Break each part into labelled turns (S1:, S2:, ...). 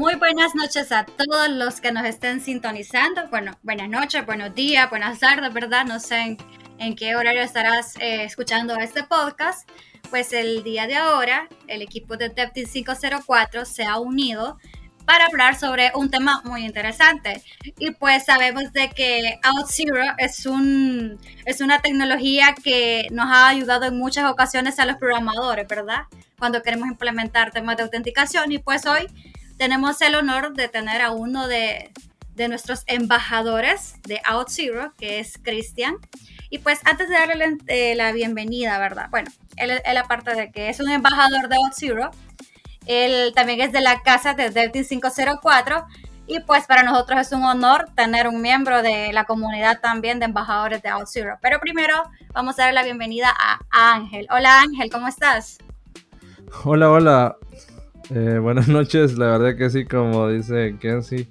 S1: Muy buenas noches a todos los que nos estén sintonizando. Bueno, buenas noches, buenos días, buenas tardes, ¿verdad? No sé en, qué horario estarás eh, escuchando este podcast. Pues el día de ahora, el equipo de Deptin 504 se ha unido para hablar sobre un tema muy interesante. Y pues sabemos de que OutZero es, un, es una tecnología que nos ha ayudado en muchas ocasiones a los programadores, ¿verdad? Cuando queremos implementar temas de autenticación. Y pues hoy tenemos el honor de tener a uno de, de nuestros embajadores de OutZero, que es Cristian. Y pues antes de darle eh, la, bienvenida, ¿verdad? Bueno, él, él, aparte de que es un embajador de OutZero, él también es de la casa de Deltin 504 y pues para nosotros es un honor tener un miembro de la comunidad también de embajadores de OutZero. Pero primero vamos a dar la bienvenida a Ángel. Hola Ángel, ¿cómo estás?
S2: Hola, hola. Eh, buenas noches, la verdad que sí, como dice Kenzie.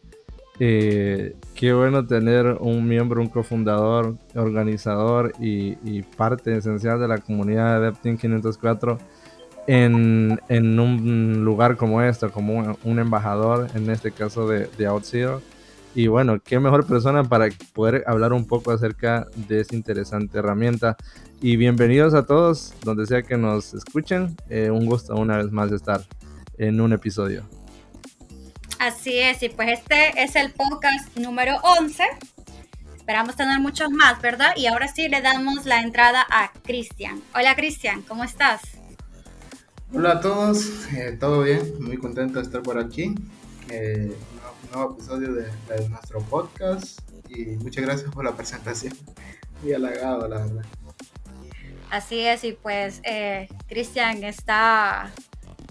S2: Eh, qué bueno tener un miembro, un cofundador, organizador y, parte esencial de la comunidad de Deptin 504 en, un lugar como esto, como un, embajador, en este caso de, de OutZero. Y bueno, qué mejor persona para poder hablar un poco acerca de esta interesante herramienta. Y bienvenidos a todos, donde sea que nos escuchen. Eh, un gusto una vez más estar en un episodio.
S1: Así es, y pues este es el podcast número 11. Esperamos tener muchos más, ¿verdad? Y ahora sí le damos la entrada a Cristian. Hola Cristian, ¿cómo estás?
S3: Hola a todos, eh, todo bien, muy contento de estar por aquí. Eh, un nuevo episodio de, nuestro podcast y muchas gracias por la presentación. Muy halagado, la verdad.
S1: Así es, y pues eh, Cristian está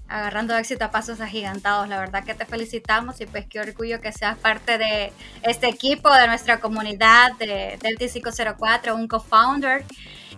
S1: agarrando éxito a pasos agigantados. La verdad que te felicitamos y pues qué orgullo que seas parte de este equipo, de nuestra comunidad de Delta 504, un co-founder.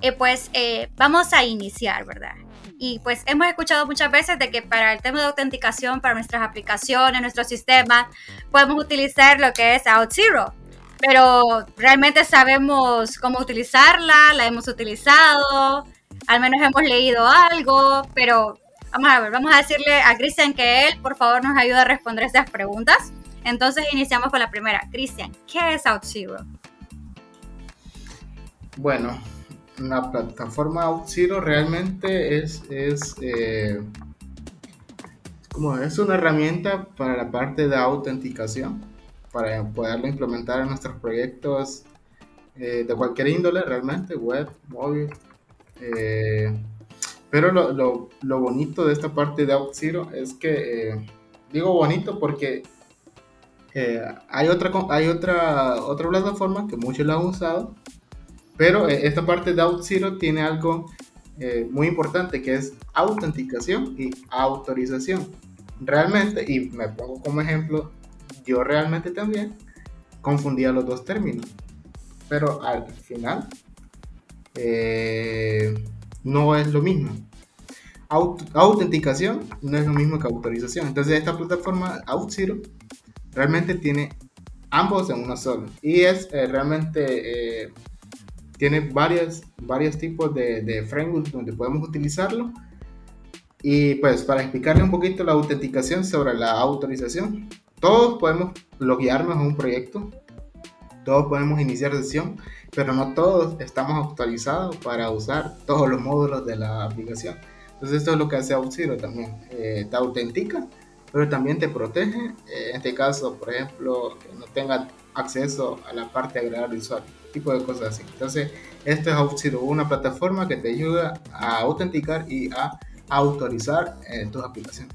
S1: Y pues vamos a iniciar, ¿verdad? Y pues hemos escuchado muchas veces de que para el tema de autenticación, para nuestras aplicaciones, nuestros sistemas, podemos utilizar lo que es OutZero. Pero realmente sabemos cómo utilizarla, la hemos utilizado, al menos hemos leído algo, pero vamos a ver, vamos a decirle a Cristian que él, por favor, nos ayude a responder estas preguntas. Entonces iniciamos con la primera. Cristian, ¿qué es OutZero?
S3: Bueno, la plataforma OutZero realmente es, es, eh, como es una herramienta para la parte de autenticación, para poderlo implementar en nuestros proyectos eh, de cualquier índole realmente, web, móvil. Eh, pero lo, lo, lo, bonito de esta parte de OutZero es que, digo bonito porque hay, otra, hay otra, otra plataforma que muchos la han usado, pero eh, esta parte de OutZero tiene algo eh, muy importante que es autenticación y autorización. Realmente, y me pongo como ejemplo, yo realmente también confundía los dos términos. Pero al final eh, no es lo mismo. autenticación no es lo mismo que autorización. Entonces esta plataforma OutZero realmente tiene ambos en una sola. Y es realmente tiene varios, tipos de, de frameworks donde podemos utilizarlo. Y pues para explicarle un poquito la autenticación sobre la autorización, todos podemos loguearnos a un proyecto, todos podemos iniciar sesión, pero no todos estamos actualizados para usar todos los módulos de la aplicación. Entonces esto es lo que hace OutZero también, eh, te autentica, pero también te protege, eh, en este caso, por ejemplo, que no tenga acceso a la parte de agregar al usuario tipo de cosas así. Entonces, esto es OutZero, una plataforma que te ayuda a autenticar y a autorizar eh, tus aplicaciones.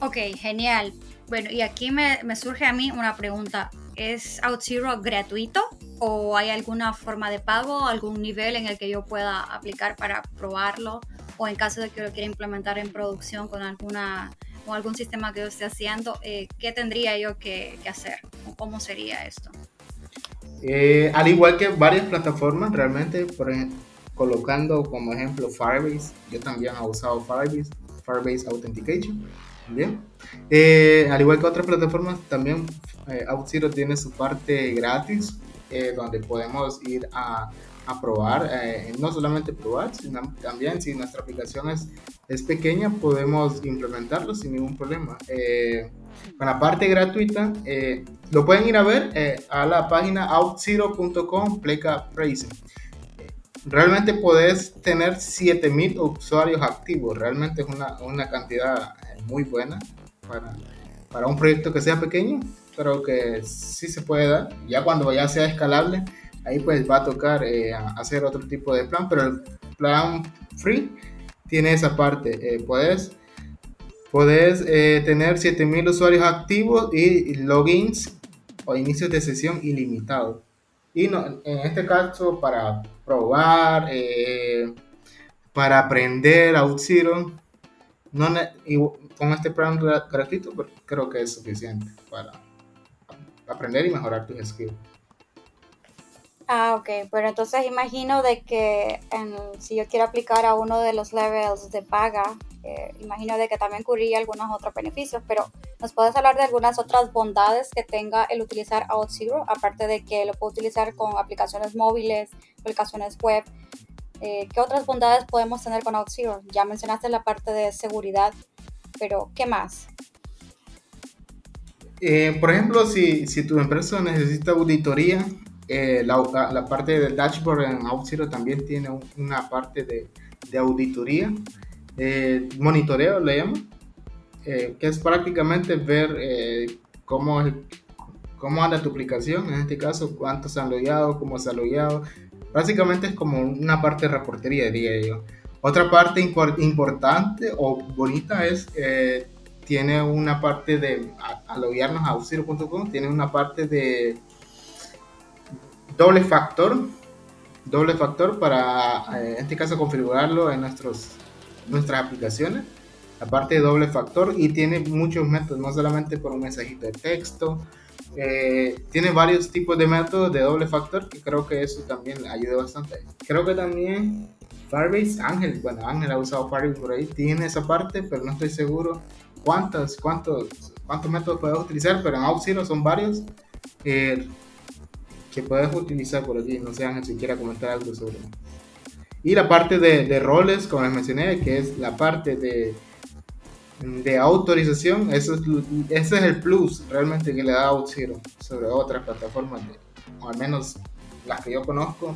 S1: Ok, genial. Bueno, y aquí me, me surge a mí una pregunta. ¿Es OutZero gratuito o hay alguna forma de pago, algún nivel en el que yo pueda aplicar para probarlo o en caso de que lo quiera implementar en producción con alguna o algún sistema que yo esté haciendo, eh, ¿qué tendría yo que, que hacer? ¿Cómo sería esto?
S3: Eh, al igual que varias plataformas, realmente, por ejemplo, colocando como ejemplo Firebase, yo también he usado Firebase, Firebase Authentication, Eh, al igual que otras plataformas, también eh, OutZero tiene su parte gratis, donde podemos ir a, probar, eh, no solamente probar, sino también si nuestra aplicación es, pequeña, podemos implementarlo sin ningún problema. Eh, con la parte gratuita, eh, lo pueden ir a ver a la página outzero.com, pleca. Realmente podés tener 7000 usuarios activos, realmente es una, una cantidad muy buena para, para un proyecto que sea pequeño, pero que sí se puede dar. Ya cuando ya sea escalable, ahí pues va a tocar eh, hacer otro tipo de plan, pero el plan free tiene esa parte. Eh, puedes puedes eh, tener 7000 usuarios activos y logins o inicios de sesión ilimitados. Y en este caso, para probar, eh, para aprender OutZero, no con este plan gratuito pues, creo que es suficiente para aprender y mejorar tus skills.
S1: Ah, ok, pero entonces imagino de que si yo quiero aplicar a uno de los levels de paga, eh, imagino de que también cubriría algunos otros beneficios, pero ¿nos puedes hablar de algunas otras bondades que tenga el utilizar OutZero, aparte de que lo puedo utilizar con aplicaciones móviles, aplicaciones web? Eh, ¿Qué otras bondades podemos tener con OutZero? Ya mencionaste la parte de seguridad, pero ¿qué más?
S3: Eh, por ejemplo, si, si tu empresa necesita auditoría, eh, la, la, parte del dashboard en OutZero también tiene una parte de, de auditoría, eh, monitoreo le llamo, eh, que es prácticamente ver cómo, cómo anda tu aplicación, en este caso, cuántos han logueado, cómo se ha logueado. Básicamente es como una parte de reportería, diría yo. Otra parte importante o bonita es tiene una parte de, al loguearnos a auxilio.com, tiene una parte de doble factor, doble factor para, eh, en este caso, configurarlo en nuestros, nuestras aplicaciones. Aparte de doble factor y tiene muchos métodos, no solamente por un mensajito de texto, eh, tiene varios tipos de métodos de doble factor que creo que eso también ayuda bastante. Creo que también Firebase, Ángel, bueno, Ángel ha usado Firebase por ahí, tiene esa parte, pero no estoy seguro cuántos, cuántos, cuántos métodos puedes utilizar, pero en Auxilio son varios. Eh, que puedes utilizar por allí. No sé, Ángel, si quiera comentar algo sobre Y la parte de, de, roles, como les mencioné, que es la parte de, de autorización, eso es, ese es el plus realmente que le da OutZero sobre otras plataformas, o al menos las que yo conozco.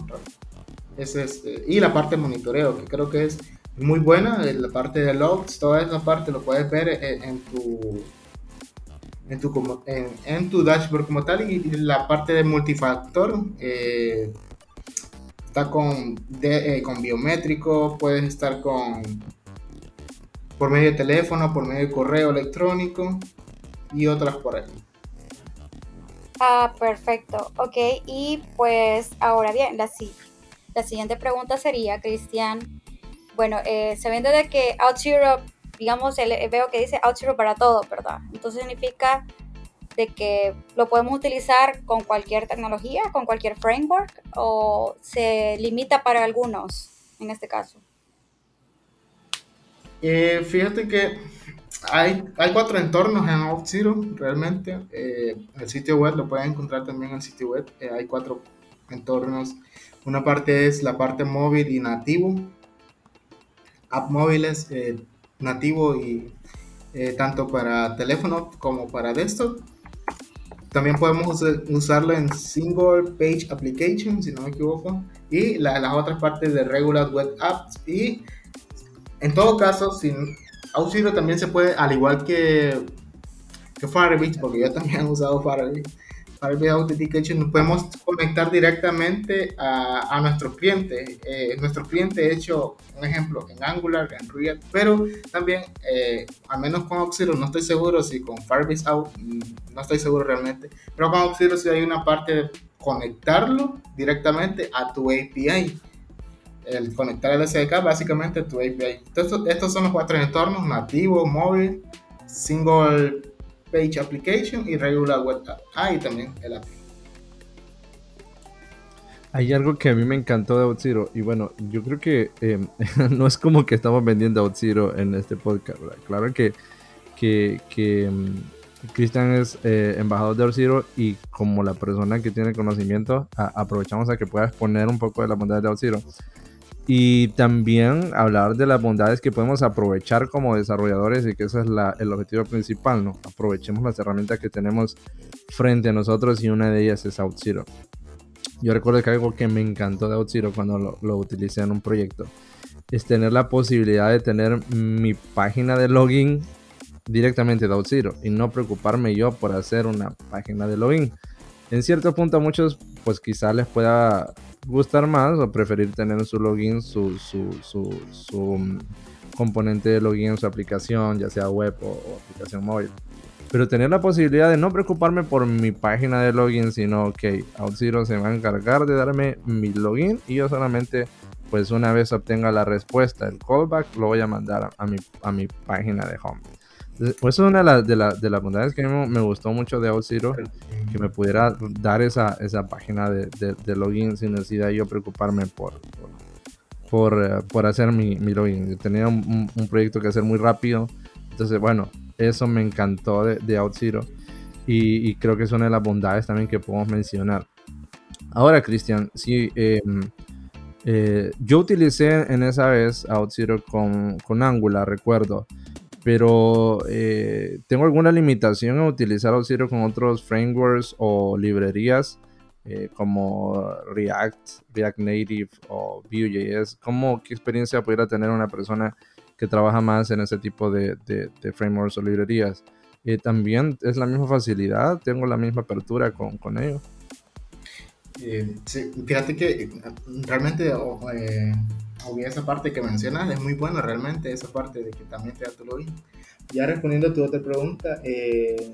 S3: es, este, y la parte de monitoreo, que creo que es muy buena, la parte de logs, toda esa parte lo puedes ver en tu en tu, en, en tu dashboard como tal y, la parte de multifactor eh, está con, de, eh, con biométrico, puedes estar con por medio de teléfono, por medio de correo electrónico y otras por ahí.
S1: Ah, perfecto. Ok, y pues ahora bien, la, la siguiente pregunta sería, Cristian, bueno, eh, se vende de que Out Europe digamos, veo que dice OutZero para todo, ¿verdad? Entonces significa de que lo podemos utilizar con cualquier tecnología, con cualquier framework, o se limita para algunos en este caso.
S3: Eh, fíjate que hay, hay cuatro entornos en OutZero realmente. Eh, el sitio web lo pueden encontrar también en el sitio web. Eh, hay cuatro entornos. Una parte es la parte móvil y nativo. App móviles, eh, nativo y eh, tanto para teléfono como para desktop. También podemos usarlo en single page application, si no me equivoco, y las otras partes de regular web apps. Y en todo caso, sin Auxilio también se puede, al igual que, que Firebase, porque yo también he usado Firebase Firebase Authentication nos podemos conectar directamente a, a nuestro cliente. Eh, nuestro cliente hecho, un ejemplo, en Angular, en React, pero también, eh, al menos con Auxilio, no estoy seguro si con Firebase Out, mm, no estoy seguro realmente, pero con Auxilio sí hay una parte de conectarlo directamente a tu API. El conectar el SDK básicamente a tu API. Entonces, estos son los cuatro entornos, nativo, móvil, single Page Application y Regular Web App. Ah, también el API.
S2: Hay algo que a mí me encantó de OutZero y bueno, yo creo que em, no es como que estamos vendiendo OutZero en este podcast, ¿verdad? Claro que, que, que em, Cristian es eh, embajador de OutZero y como la persona que tiene conocimiento, aprovechamos a que pueda exponer un poco de la bondades de OutZero. Y también hablar de las bondades que podemos aprovechar como desarrolladores y que ese es el objetivo principal, ¿no? Aprovechemos las herramientas que tenemos frente a nosotros y una de ellas es OutZero. Yo recuerdo que algo que me encantó de OutZero cuando lo, lo utilicé en un proyecto es tener la posibilidad de tener mi página de login directamente de OutZero y no preocuparme yo por hacer una página de login. En cierto punto a muchos pues quizá les pueda gustar más o preferir tener en su login su, su, mm, componente de login en su aplicación, ya sea web o, aplicación móvil. Pero tener la posibilidad de no preocuparme por mi página de login, sino que OutZero se va a encargar de darme mi login y yo solamente pues una vez obtenga la respuesta, el callback, lo voy a mandar a mi, a mi página de home. Pues es una de, las de, la, de las bondades que me, gustó mucho de OutZero, que me pudiera dar esa, esa página de, de, login sin necesidad yo preocuparme por, por, eh, por, hacer mi, mi, login. Tenía un, proyecto que hacer muy rápido, entonces bueno, eso me encantó de, de OutZero y, y, creo que es una de las bondades también que podemos mencionar. Ahora, Cristian, sí, em, eh, yo utilicé en esa vez OutZero con, con Angular, recuerdo pero eh, tengo alguna limitación a utilizar OutZero con otros frameworks o librerías eh, como React, React Native o Vue.js. ¿Cómo, ¿Qué experiencia pudiera tener una persona que trabaja más en ese tipo de, frameworks o librerías? Eh, también es la misma facilidad, tengo la misma apertura con, con ellos.
S3: Sí, fíjate que realmente o esa parte que mencionas es muy buena realmente, esa parte de que también te da tu login. Ya respondiendo a tu otra pregunta, eh,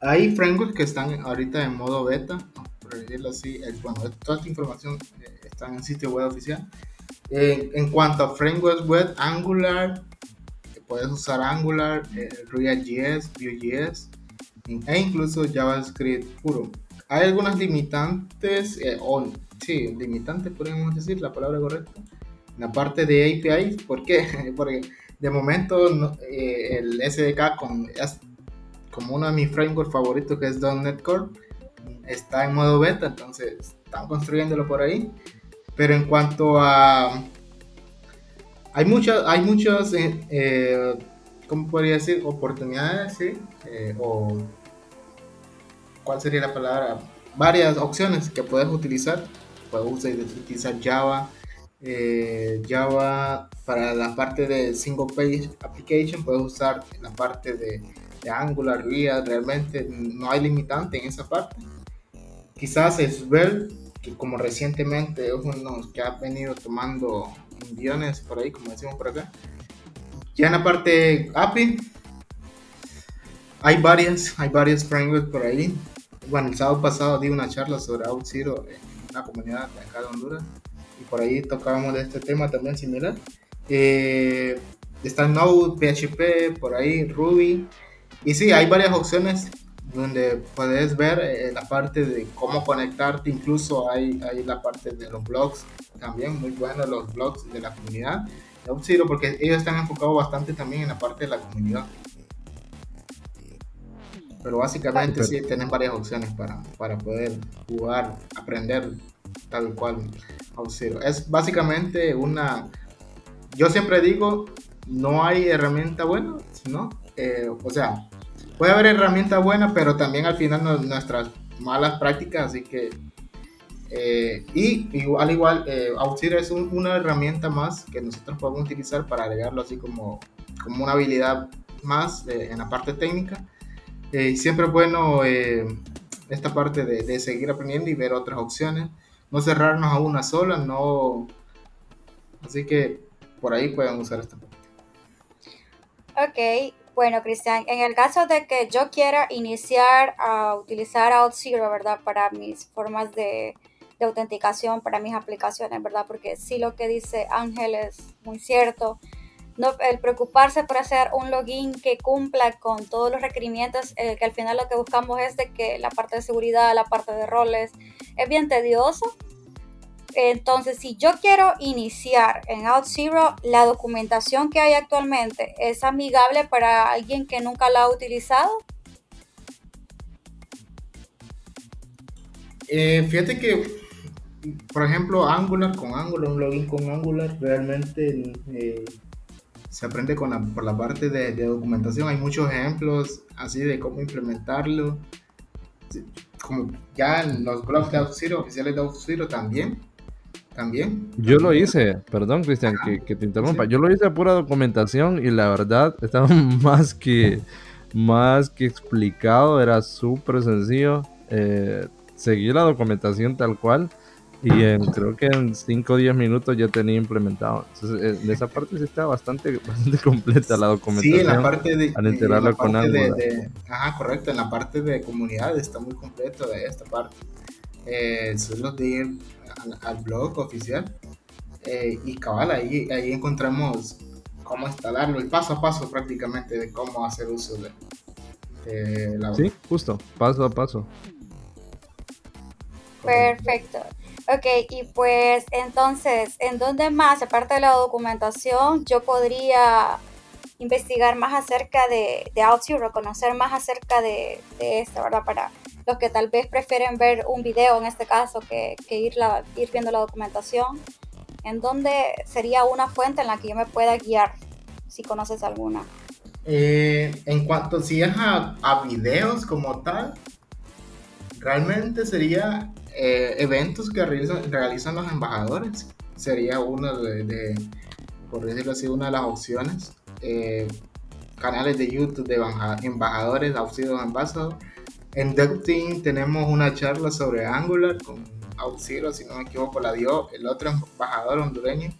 S3: hay frameworks que están ahorita en modo beta, por decirlo así, bueno, toda esta información eh, está en el sitio web oficial. Eh, en cuanto a frameworks web, Angular, puedes usar Angular, React.js, Vue.js e incluso JavaScript puro. Hay algunas limitantes, o sí, limitantes podríamos decir, la palabra correcta, la parte de API. ¿Por qué? Porque de momento eh, el SDK con, como uno de mis frameworks favoritos que es .NET Core está en modo beta, entonces están construyéndolo por ahí. Pero en cuanto a... Hay muchas, hay muchas, eh, eh, ¿cómo podría decir? Oportunidades, ¿sí? o... ¿Cuál sería la palabra? Varias opciones que puedes utilizar. Puedes utilizar Java, eh, Java para la parte de single page application puedes usar la parte de, Angular, React, realmente no hay limitante en esa parte. Quizás Svelte, que como recientemente es uno que ha venido tomando guiones por ahí, como decimos por acá. Ya en la parte API, hay varias, hay varios frameworks por ahí. Bueno, el sábado pasado di una charla sobre OutZero en una comunidad de acá de Honduras y por ahí tocábamos de este tema también similar. Eh, está Node, PHP, por ahí Ruby. Y sí, hay varias opciones donde puedes ver eh, la parte de cómo conectarte, incluso hay, hay la parte de los blogs, también muy buenos los blogs de la comunidad de porque ellos están enfocados bastante también en la parte de la comunidad. Pero básicamente sí, tienen varias opciones para, para poder jugar, aprender tal cual Es básicamente una... Yo siempre digo, no hay herramienta buena, ¿no? Eh, o sea, puede haber herramienta buena, pero también al final nuestras malas prácticas, así que... Eh, y igual, igual, eh, es una herramienta más que nosotros podemos utilizar para agregarlo así como, como una habilidad más en la parte técnica. Siempre es bueno esta parte de, de, seguir aprendiendo y ver otras opciones no cerrarnos a una sola, no. Así que por ahí pueden usar esta parte.
S1: Ok, bueno, Cristian, en el caso de que yo quiera iniciar a utilizar OutZero, ¿verdad? Para mis formas de, de autenticación, para mis aplicaciones, ¿verdad? Porque sí lo que dice Ángel es muy cierto no, el preocuparse por hacer un login que cumpla con todos los requerimientos, eh, que al final lo que buscamos es de que la parte de seguridad, la parte de roles, es bien tedioso. Entonces, si yo quiero iniciar en OutZero, la documentación que hay actualmente es amigable para alguien que nunca la ha utilizado.
S3: Eh, fíjate que, por ejemplo, Angular con Angular, un login con Angular, realmente eh, se aprende con la, por la parte de, documentación. Hay muchos ejemplos así de cómo implementarlo. Como ya en los blogs de Auxilio, oficiales de Auxilio también. También.
S2: Yo lo hice, perdón Cristian, que, te interrumpa. Yo lo hice a pura documentación y la verdad estaba más que, más que explicado, era súper sencillo. Eh, seguí la documentación tal cual y en, creo que en 5 o 10 minutos ya tenía implementado. Entonces, eh, de esa parte sí está bastante, bastante completa la documentación.
S3: Sí, en la parte de.
S2: Al integrarla con algo.
S3: ajá, correcto. En la parte de comunidad está muy completo de esta parte. Eh, solo de ir al, blog oficial. Eh, y cabal, ahí, ahí encontramos cómo instalarlo, el paso a paso prácticamente de cómo hacer uso de, de la.
S2: Sí, justo, paso a paso.
S1: Perfecto. Ok, y pues entonces, ¿en dónde más, aparte de la documentación, yo podría investigar más acerca de, de OutZero, conocer más acerca de, esto, ¿verdad? Para los que tal vez prefieren ver un video en este caso que, ir, la, ir viendo la documentación. ¿En dónde sería una fuente en la que yo me pueda guiar, si conoces alguna?
S3: Eh, en cuanto si es a videos como tal, realmente sería eh, eventos que realizan, los embajadores. Sería uno de, por decirlo así, una de las opciones. Eh, canales de YouTube de embajadores, Auxilio Ambassador. En Team tenemos una charla sobre Angular con Auxilio, si no me equivoco, la dio el otro embajador hondureño,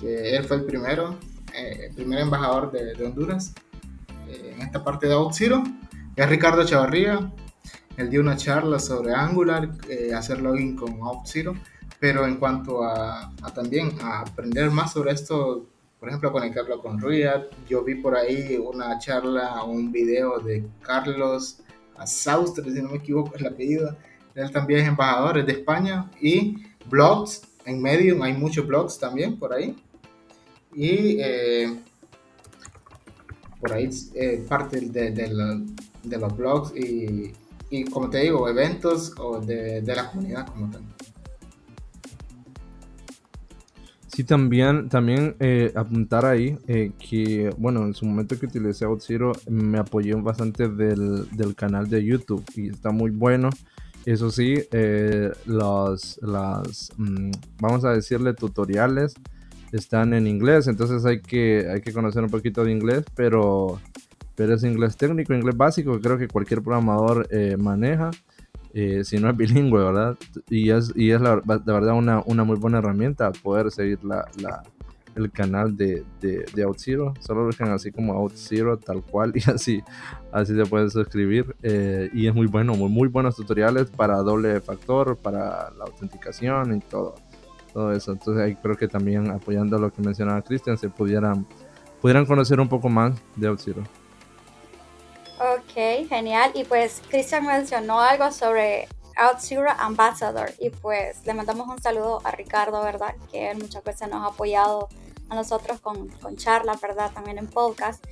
S3: que él fue el primero, eh, el primer embajador de, Honduras en esta parte de Auxilio. Es Ricardo Chavarría, él dio una charla sobre Angular, eh, hacer login con OutZero, pero en cuanto a, también a aprender más sobre esto, por ejemplo, conectarlo con React, yo vi por ahí una charla un video de Carlos Azaustre, si no me equivoco es el apellido, él también es embajador de España, y blogs en Medium, hay muchos blogs también por ahí, y eh, por ahí eh, parte de, de los blogs y y como te digo, eventos o de, la comunidad como tal.
S2: Sí, también, también eh, apuntar ahí eh, que, bueno, en su momento que utilicé OutZero me apoyé bastante del, canal de YouTube y está muy bueno. Eso sí, eh, los, las, mm, vamos a decirle, tutoriales están en inglés, entonces hay que, hay que conocer un poquito de inglés, pero pero es inglés técnico, inglés básico, que creo que cualquier programador eh, maneja, eh, si no es bilingüe, ¿verdad? Y es, la, de verdad una, muy buena herramienta poder seguir el canal de, de, OutZero. Solo buscan así como OutZero tal cual y así, así se puede suscribir. Eh, y es muy bueno, muy, muy buenos tutoriales para doble factor, para la autenticación y todo, todo eso. Entonces ahí creo que también apoyando lo que mencionaba Cristian, se pudieran, pudieran conocer un poco más de OutZero.
S1: Ok, genial. Y pues Cristian mencionó algo sobre OutZero Ambassador y pues le mandamos un saludo a Ricardo, ¿verdad? Que él muchas veces nos ha apoyado a nosotros con, charlas, ¿verdad? También en podcast.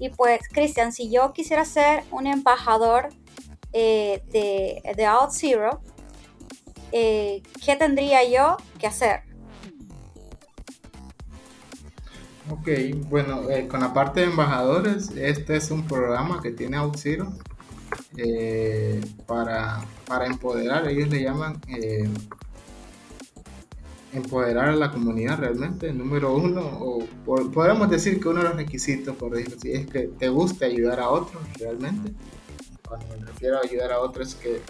S1: Y pues Cristian, si yo quisiera ser un embajador eh, de, de OutZero, eh, ¿qué tendría yo que hacer?
S3: Ok, bueno, eh, con la parte de embajadores, este es un programa que tiene Auxiro eh, para, para, empoderar, ellos le llaman eh, empoderar a la comunidad realmente, número uno, o podemos decir que uno de los requisitos, por decirlo así, es que te guste ayudar a otros realmente. Cuando me refiero a ayudar a otros es que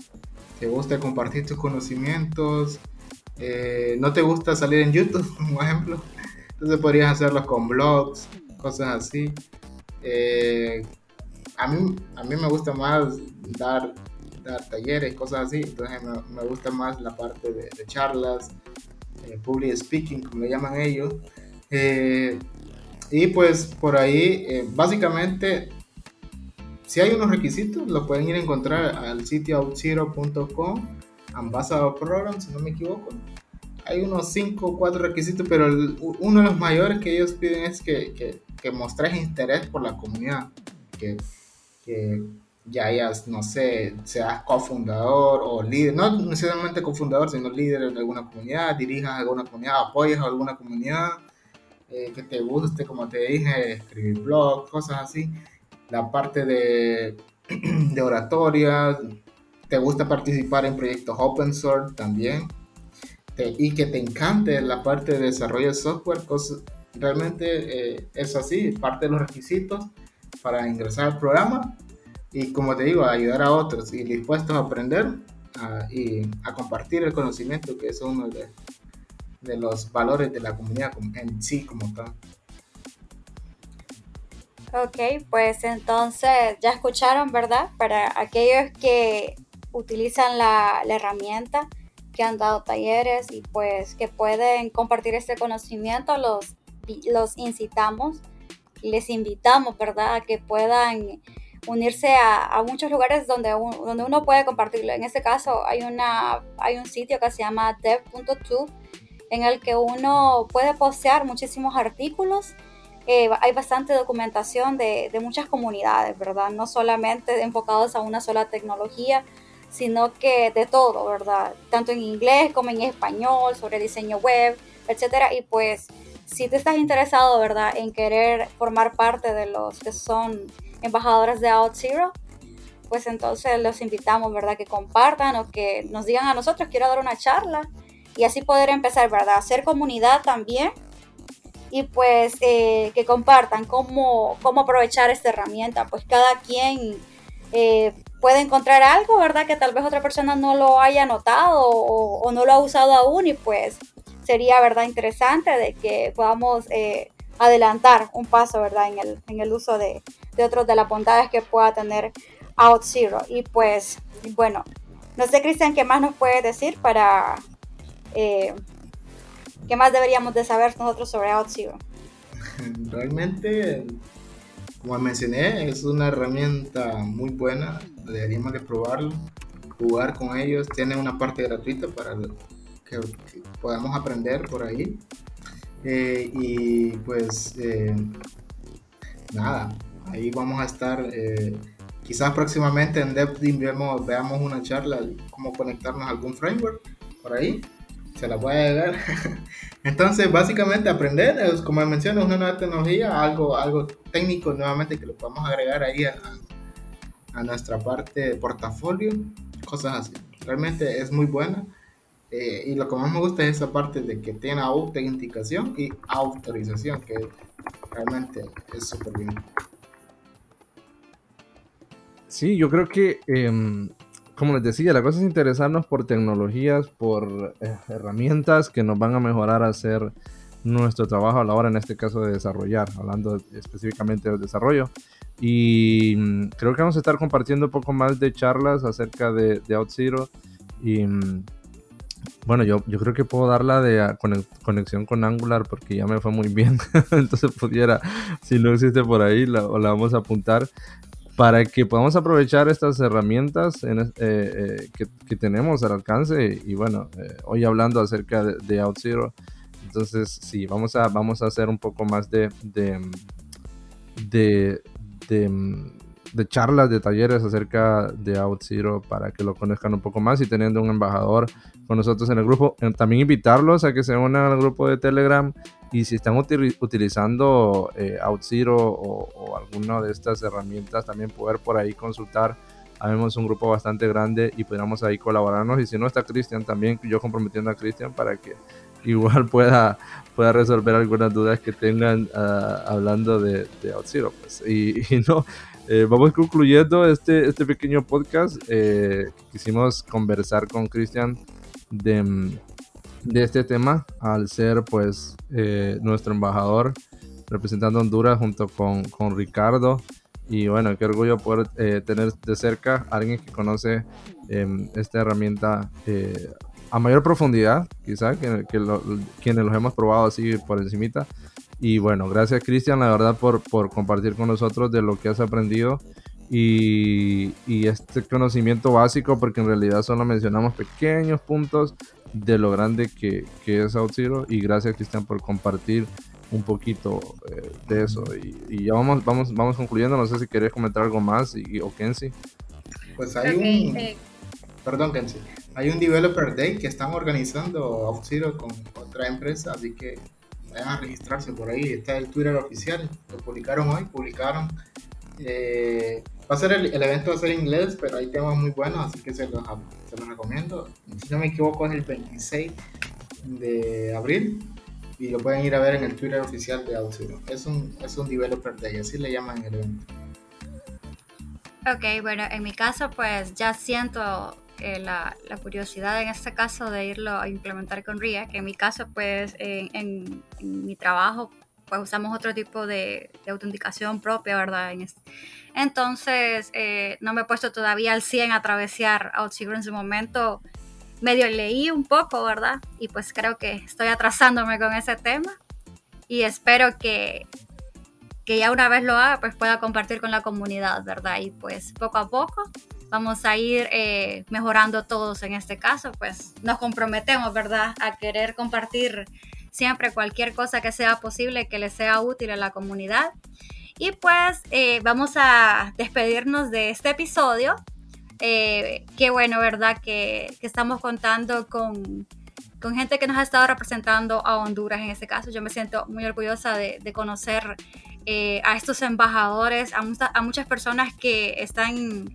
S3: te guste compartir tus conocimientos, no te gusta salir en YouTube, por ejemplo entonces podrías hacerlo con blogs, cosas así. Eh, a, mí, a mí me gusta más dar, dar talleres, cosas así. Entonces me, gusta más la parte de, charlas, eh, public speaking, como le llaman ellos. Eh, y pues por ahí, básicamente, si hay unos requisitos, lo pueden ir a encontrar al sitio outzero.com, Ambassador Program, si no me equivoco hay unos 5 o 4 requisitos, pero uno de los mayores que ellos piden es que, que, que mostres interés por la comunidad, que, que, ya hayas, no sé, seas cofundador o líder, no necesariamente cofundador, sino líder de alguna comunidad, dirijas alguna comunidad, apoyas a alguna comunidad, eh, que te guste, como te dije, escribir blogs, cosas así. La parte de, de oratoria, te gusta participar en proyectos open source también, y que te encante la parte de desarrollo de software, realmente eh, es así, parte de los requisitos para ingresar al programa y como te digo, ayudar a otros y dispuestos a aprender y a compartir el conocimiento, que es uno de, los valores de la comunidad en sí como tal.
S1: Ok, pues entonces ya escucharon, ¿verdad? Para aquellos que utilizan la herramienta, que han dado talleres y pues que pueden compartir este conocimiento, los, los incitamos, les invitamos, ¿verdad? A que puedan unirse a, muchos lugares donde, donde uno puede compartirlo. En este caso hay, una, hay un sitio que se llama dev.to en el que uno puede postear muchísimos artículos. Eh, hay bastante documentación de, de, muchas comunidades, ¿verdad? No solamente enfocados a una sola tecnología, sino que de todo, ¿verdad? Tanto en inglés como en español, sobre diseño web, etcétera. Y pues, si te estás interesado, ¿verdad?, en querer formar parte de los que son embajadores de OutZero, pues entonces los invitamos, ¿verdad?, que compartan o que nos digan a nosotros, quiero dar una charla y así poder empezar, ¿verdad?, a hacer comunidad también y pues eh, que compartan cómo, cómo aprovechar esta herramienta, pues cada quien eh, puede encontrar algo, ¿verdad? Que tal vez otra persona no lo haya notado o, no lo ha usado aún y pues sería, ¿verdad? Interesante de que podamos eh, adelantar un paso, ¿verdad? En el, en el uso de, de otros de las bondades que pueda tener OutZero. Y pues, bueno, no sé, Cristian, ¿qué más nos puede decir para... Eh, ¿Qué más deberíamos de saber nosotros sobre OutZero?
S3: Realmente como mencioné, es una herramienta muy buena, deberíamos de probarlo, jugar con ellos, tiene una parte gratuita para que, podamos aprender por ahí. Eh, y pues eh, nada, ahí vamos a estar, eh, quizás próximamente en DevTeam veamos, veamos una charla, cómo conectarnos a algún framework por ahí se la voy a llegar. Entonces, básicamente aprender, como mencioné, es una nueva tecnología, algo, algo técnico nuevamente que lo podemos agregar ahí a nuestra parte de portafolio, cosas así. Realmente es muy buena. Eh, y lo que más me gusta es esa parte de que tiene autenticación y autorización, que realmente es súper bien.
S2: Sí, yo creo que em, como les decía, la cosa es interesarnos por tecnologías, por eh, herramientas que nos van a mejorar a hacer nuestro trabajo a la hora, en este caso, de desarrollar, hablando específicamente del desarrollo. Y mm, creo que vamos a estar compartiendo un poco más de charlas acerca de, de OutZero. Y mm, bueno, yo, yo creo que puedo darla de ah, conexión con Angular porque ya me fue muy bien. Entonces pudiera, si no existe por ahí, la, la vamos a apuntar para que podamos aprovechar estas herramientas eh, eh, que, tenemos al alcance. Y bueno, eh, hoy hablando acerca de, de OutZero, entonces sí, vamos a, vamos a hacer un poco más de, de, de, de charlas, de talleres acerca de OutZero para que lo conozcan un poco más y teniendo un embajador con nosotros en el grupo. También invitarlos a que se unan al grupo de Telegram y si están utilizando eh, OutZero o, alguna de estas herramientas, también poder por ahí consultar. Habemos un grupo bastante grande y podríamos ahí colaborarnos. Y si no está Cristian, también yo comprometiendo a Cristian para que igual pueda, pueda resolver algunas dudas que tengan ah, hablando de, de OutZero. Pues. Y, no, eh, vamos concluyendo este, este pequeño podcast. Eh, quisimos conversar con Cristian de de este tema al ser pues eh, nuestro embajador representando Honduras junto con, con, Ricardo y bueno, qué orgullo poder tener de cerca a alguien que conoce em, esta herramienta a mayor profundidad, quizá, que, quienes los hemos probado así por encimita. Y bueno, gracias Cristian, la verdad, por, por compartir con nosotros de lo que has aprendido y, y, este conocimiento básico, porque en realidad solo mencionamos pequeños puntos de lo grande que, que es OutZero. Y gracias, Cristian, por compartir un poquito eh, de eso. Y, ya vamos, vamos, vamos concluyendo. No sé si querés comentar algo más y, o Kenzie.
S3: Pues hay un. Eh. Perdón, Kenzie. Hay un Developer Day que están organizando OutZero con otra empresa, así que vayan a registrarse por ahí. Está el Twitter oficial. Lo publicaron hoy, publicaron. Eh, va a ser el, evento va a ser en inglés, pero hay temas muy buenos, así que se los, se los recomiendo. Si no me equivoco, es el 26 de abril y lo pueden ir a ver en el Twitter oficial de OutZero. Es un, es un Developer Day, así le llaman el evento.
S1: Ok, bueno, en mi caso pues ya siento eh, la, la, curiosidad en este caso de irlo a implementar con RIA, que en mi caso pues en, mi trabajo pues usamos otro tipo de, autenticación propia, ¿verdad? entonces eh, no me he puesto todavía al 100 a atravesar OutZero en su momento medio leí un poco, ¿verdad? Y pues creo que estoy atrasándome con ese tema y espero que, que ya una vez lo haga, pues pueda compartir con la comunidad, ¿verdad? Y pues poco a poco vamos a ir eh, mejorando todos en este caso, pues nos comprometemos, ¿verdad? A querer compartir siempre cualquier cosa que sea posible, que le sea útil a la comunidad. Y pues eh, vamos a despedirnos de este episodio eh, qué bueno, ¿verdad? Que, estamos contando con, gente que nos ha estado representando a Honduras en este caso. Yo me siento muy orgullosa de, conocer eh, a estos embajadores, a, muchas personas que están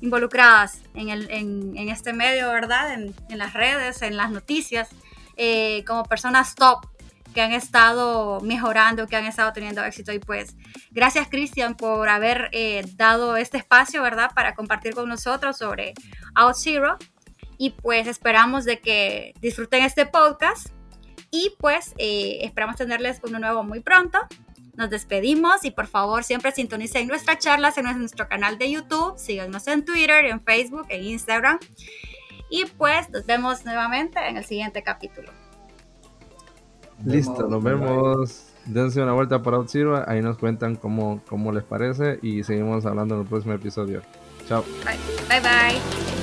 S1: involucradas en, este medio, ¿verdad? En, las redes, en las noticias, eh, como personas top que han estado mejorando, que han estado teniendo éxito. Y pues gracias Cristian por haber eh, dado este espacio, ¿verdad? Para compartir con nosotros sobre Out Zero. Y pues esperamos de que disfruten este podcast. Y pues eh, esperamos tenerles uno nuevo muy pronto. Nos despedimos y por favor siempre sintonicen nuestras charlas en nuestro canal de YouTube. Síganos en Twitter, en Facebook, en Instagram. Y pues nos vemos nuevamente en el siguiente capítulo.
S2: Listo, nos vemos. Dense una vuelta para OutZero, ahí nos cuentan cómo, cómo les parece y seguimos hablando en el próximo episodio. Chao.
S1: bye. bye.